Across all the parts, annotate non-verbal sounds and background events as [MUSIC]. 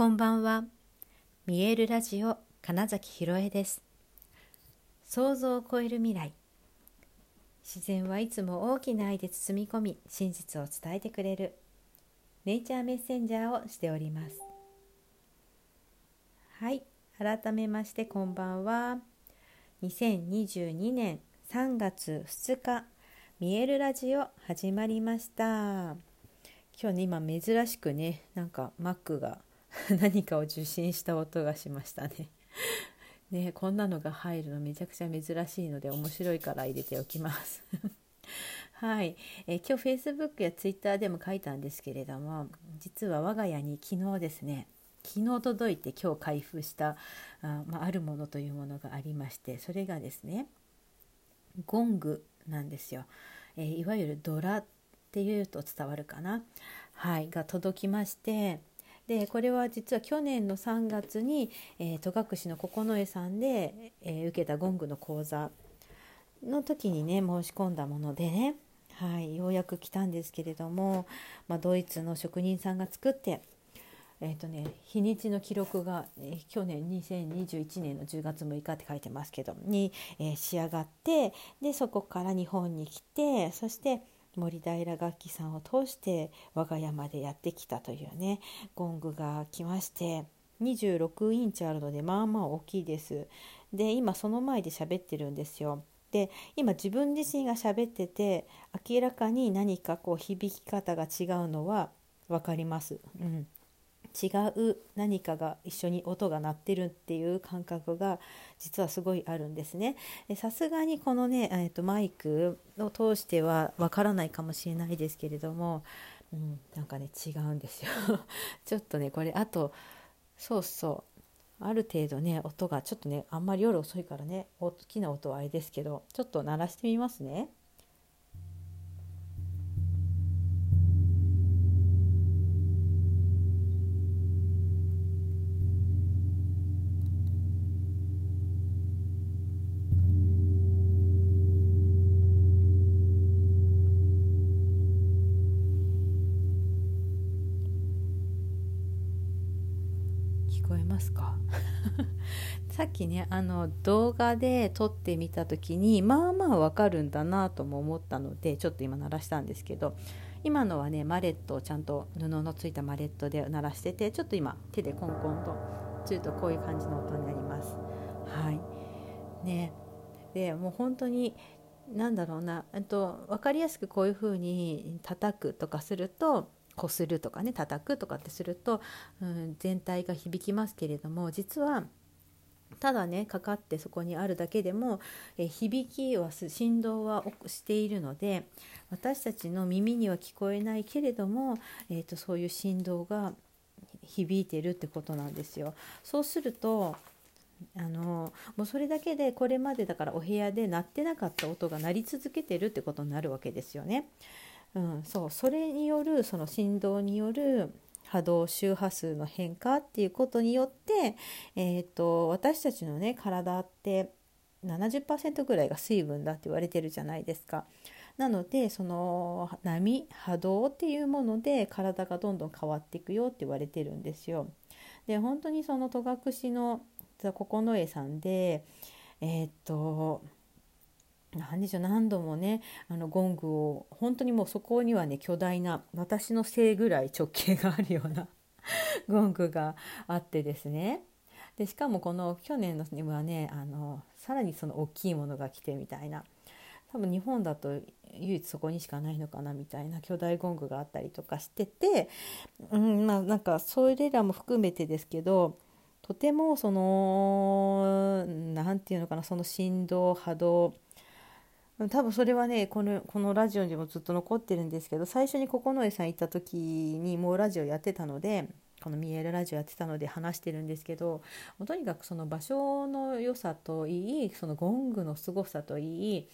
こんばんは。見えるラジオ金崎ひろえです。想像を超える未来。自然はいつも大きな愛で包み込み、真実を伝えてくれるネイチャーメッセンジャーをしております。はい、改めましてこんばんは。2022年3月2日、見えるラジオ始まりました。今日ね今珍しくねなんかマックが [LAUGHS] 何かを受信した音がしましたね。[LAUGHS] ねこんなのが入るのめちゃくちゃ珍しいので面白いから入れておきます。[LAUGHS] はい、え、今日 Facebook や Twitter でも書いたんですけれども実は我が家に昨日ですね昨日届いて今日開封したあ,、まあ、あるものというものがありましてそれがですねゴングなんですよ、えー、いわゆるドラっていうと伝わるかな、はい、が届きましてでこれは実は去年の3月に、えー、戸隠の九重さんで、えー、受けたゴングの講座の時にね申し込んだものでね、はい、ようやく来たんですけれども、まあ、ドイツの職人さんが作ってえーとね、日にちの記録が、えー、去年2021年の10月6日って書いてますけどに、えー、仕上がってでそこから日本に来てそして森平楽器さんを通して我が家までやってきたというねゴングが来まして26インチあるのでまあまあ大きいです。で今その前で喋ってるんですよ。で今自分自身が喋ってて明らかに何かこう響き方が違うのは分かります。うん違う何かが一緒に音が鳴ってるっていう感覚が実はすごいあるんですね。さすがにこのね、えー、とマイクを通してはわからないかもしれないですけれども、うん、なんかね違うんですよ。[LAUGHS] ちょっとねこれあとそうそうある程度ね音がちょっとねあんまり夜遅いからね大きな音はあれですけどちょっと鳴らしてみますね。こえますかさっきねあの動画で撮ってみた時にまあまあわかるんだなとも思ったのでちょっと今鳴らしたんですけど今のはねマレットをちゃんと布のついたマレットで鳴らしててちょっと今手でコンコンとするとこういう感じの音になります。はいねでもう本当に何だろうなと分かりやすくこういう風に叩くとかするとこするとかね叩くとかってすると、うん、全体が響きますけれども実はただねかかってそこにあるだけでもえ響きは振動はしているので私たちの耳には聞こえないけれども、えーと、そういう振動が響いてるってことなんですよ。そうするとあのもうそれだけでこれまでだからお部屋で鳴ってなかった音が鳴り続けてるってことになるわけですよね。うん、そうそれによるその振動による波動周波数の変化っていうことによって、えーと、私たちのね体って70%ぐらいが水分だって言われてるじゃないですか。なのでその波波動っていうもので体がどんどん変わっていくよって言われてるんですよ。で本当にその戸隠の九重さんでえー、っと何でしょう何度もねあのゴングを本当にもうそこにはね巨大な私の背ぐらい直径があるような [LAUGHS] ゴングがあってですね。でしかもこの去年のにはねあのさらにその大きいものが来てみたいな。多分日本だと唯一そこにしかないのかなみたいな巨大ゴングがあったりとかしてて、うんまあ、なんかそれらも含めてですけどとてもその何て言うのかなその振動波動多分それはねこのこのラジオにもずっと残ってるんですけど最初に九重さん行った時にもうラジオやってたのでこの見えるラジオやってたので話してるんですけどとにかくその場所の良さといいそのゴングの凄さといい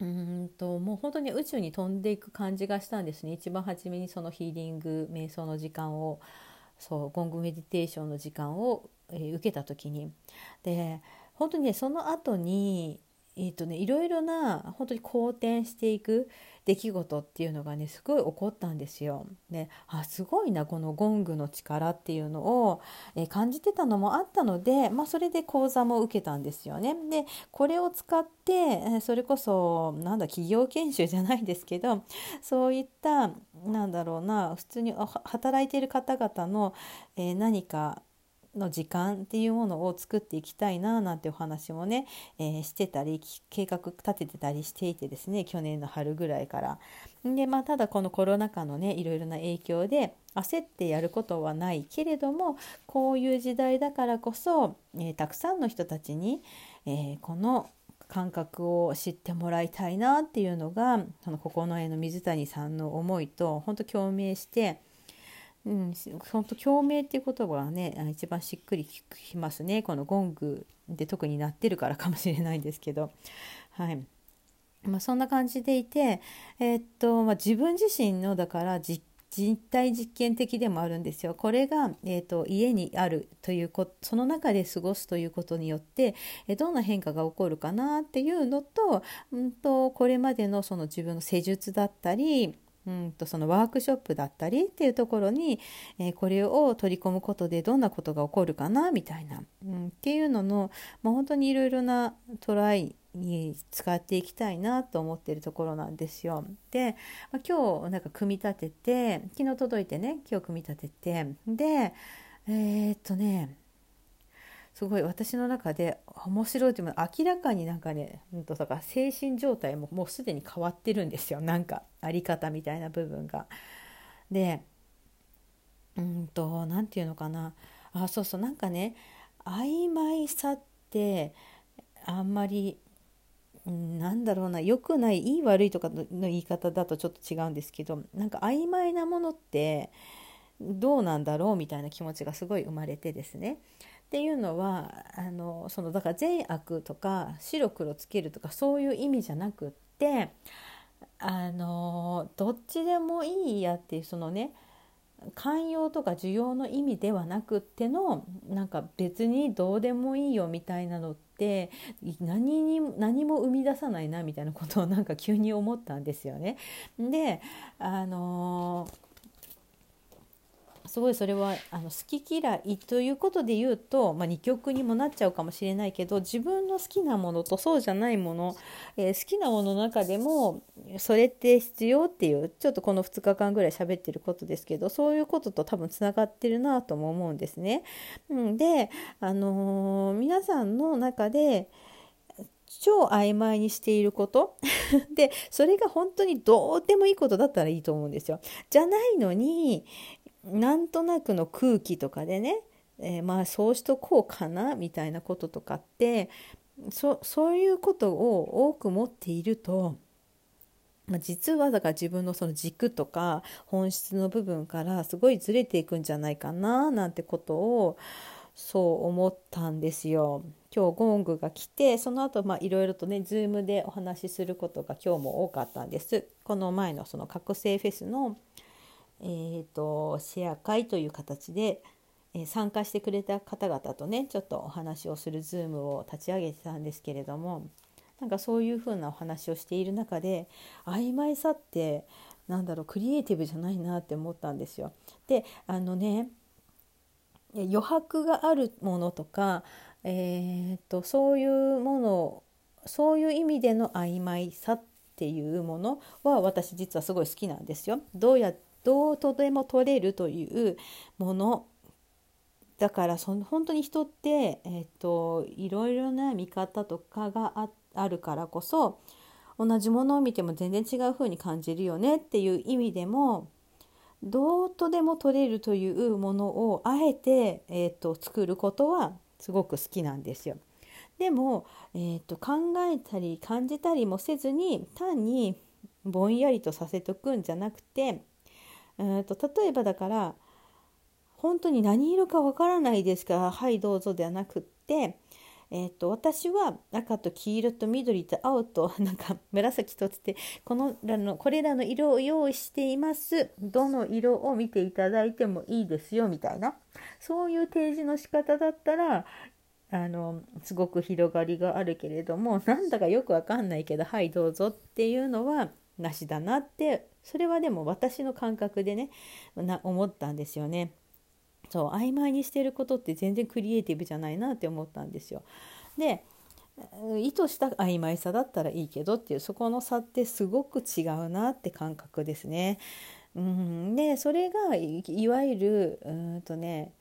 うんともう本当に宇宙に飛んでいく感じがしたんですね。一番初めにそのヒーリング瞑想の時間をそうゴングメディテーションの時間を、えー、受けた時に。で本当にねその後にえーとね、いろいろな本当に好転していく出来事っていうのがねすごい起こったんですよ。であすごいなこのゴングの力っていうのを、えー、感じてたのもあったので、まあ、それで講座も受けたんですよね。でこれを使ってえそれこそなんだ企業研修じゃないですけどそういったなんだろうな普通に働いている方々の、えー、何かの時間っていうものを作っていきたいななんてお話もね、えー、してたり計画立ててたりしていてですね去年の春ぐらいから。でまあただこのコロナ禍のねいろいろな影響で焦ってやることはないけれどもこういう時代だからこそ、えー、たくさんの人たちに、えー、この感覚を知ってもらいたいなっていうのがその九重の水谷さんの思いと本当共鳴してうん、本当共鳴っていう言葉がね一番しっくりきますね。このゴングで特になってるからかもしれないんですけど。はい。まあ、そんな感じでいて、えー、っとまあ、自分自身のだから実体実験的でもあるんですよ。これが、えーと、家にあるということその中で過ごすということによって、えどんな変化が起こるかなっていうのと,、うんとこれまでのその自分の施術だったりうんとそのワークショップだったりっていうところに、えー、これを取り込むことでどんなことが起こるかなみたいな、うん、っていうのの、まあ、本当にいろいろなトライに使っていきたいなと思ってるところなんですよ。で、まあ、今日なんか組み立てて昨日届いてね今日組み立ててでえー、っとねすごい私の中で面白いというの明らかになんかね、うん、とだから精神状態ももうすでに変わってるんですよなんかあり方みたいな部分が。でうんと何て言うのかなあそうそうなんかね曖昧さってあんまりうんなんだろうな良くないいい悪いとかの言い方だとちょっと違うんですけどなんか曖昧なものってどうなんだろうみたいな気持ちがすごい生まれてですねっていうのはあのそのだから善悪とか白黒つけるとかそういう意味じゃなくってあのどっちでもいいやっていうそのね寛容とか需要の意味ではなくってのなんか別にどうでもいいよみたいなのって何に何も生み出さないなみたいなことをなんか急に思ったんですよね。であのーすごいそれはあの好き嫌いということで言うと、まあ、二極にもなっちゃうかもしれないけど自分の好きなものとそうじゃないもの、えー、好きなものの中でもそれって必要っていうちょっとこの2日間ぐらい喋ってることですけどそういうことと多分つながってるなとも思うんですね。うん、で、あのー、皆さんの中で超曖昧にしていること [LAUGHS] でそれが本当にどうでもいいことだったらいいと思うんですよ。じゃないのになんとなくの空気とかでね、えー、まあそうしとこうかなみたいなこととかってそそういうことを多く持っていると、まあ、実はだから自分のその軸とか本質の部分からすごいずれていくんじゃないかななんてことをそう思ったんですよ。今日ゴングが来てその後いろいろとね Zoom でお話しすることが今日も多かったんです。この前のその覚醒フェスのえーと、シェア会という形で、えー、参加してくれた方々とねちょっとお話をする Zoom を立ち上げてたんですけれどもなんかそういうふうなお話をしている中で曖昧さってなんだろうクリエイティブじゃないなって思ったんですよ。であのね余白があるものとか、えーとそういうものそういう意味での曖昧さっていうものは私実はすごい好きなんですよ。どうやってどうとでも取れるというものだからその本当に人って、えーと、いろいろな見方とかがあるからこそ同じものを見ても全然違う風に感じるよねっていう意味でもどうとでも取れるというものをあえて、えーと、作ることはすごく好きなんですよ。でも、えーと考えたり感じたりもせずに単にぼんやりとさせとくんじゃなくてえーと、例えばだから本当に何色かわからないですからはいどうぞではなくって、えーと、私は赤と黄色と緑と青と [LAUGHS] なんか紫とつってこのらのこれらの色を用意しています。どの色を見ていただいてもいいですよみたいな。そういう提示の仕方だったらあのすごく広がりがあるけれどもなんだかよくわかんないけど「はいどうぞ」っていうのはなしだなってそれはでも私の感覚でねな思ったんですよね。そう曖昧にしてることって全然クリエイティブじゃないなって思ったんですよ。で意図した曖昧さだったらいいけどっていうそこの差ってすごく違うなって感覚ですね。うん、でそれがいわゆるうんとね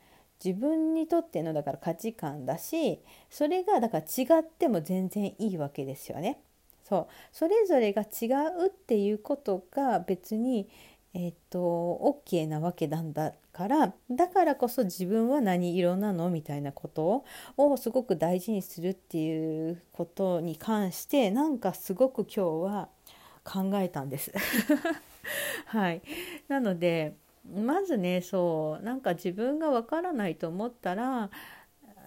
自分にとってのだから価値観だしそれがだから違っても全然いいわけですよね。そうそれぞれが違うっていうことが別にえっと OK なわけなんだからだからこそ自分は何色なのみたいなことをすごく大事にするっていうことに関してなんかすごく今日は考えたんです。[LAUGHS] はい、なのでまずねそうなんか自分がわからないと思ったら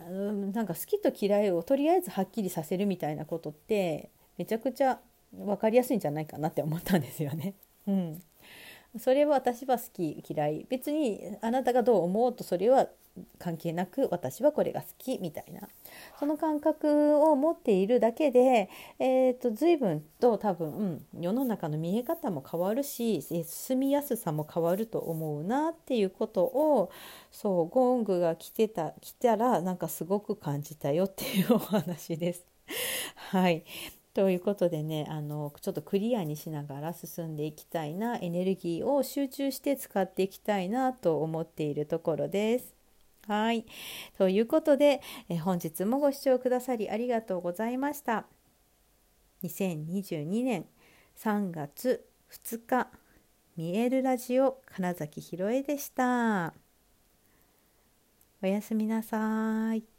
なんか好きと嫌いをとりあえずはっきりさせるみたいなことってめちゃくちゃ分かりやすいんじゃないかなって思ったんですよね。[LAUGHS] うん、それは私は好き嫌い別にあなたがどう思うとそれは関係なく私はこれが好きみたいなその感覚を持っているだけで、えーと、随分と多分、うん、世の中の見え方も変わるし進みやすさも変わると思うなっていうことをそうゴングが来てた来たらなんかすごく感じたよっていうお話です。[LAUGHS] はいということでねあのちょっとクリアにしながら進んでいきたいなエネルギーを集中して使っていきたいなと思っているところです。はい。ということで、え本日もご視聴くださりありがとうございました。2022年3月2日、見えるラジオ金崎ひろえでした。おやすみなさい。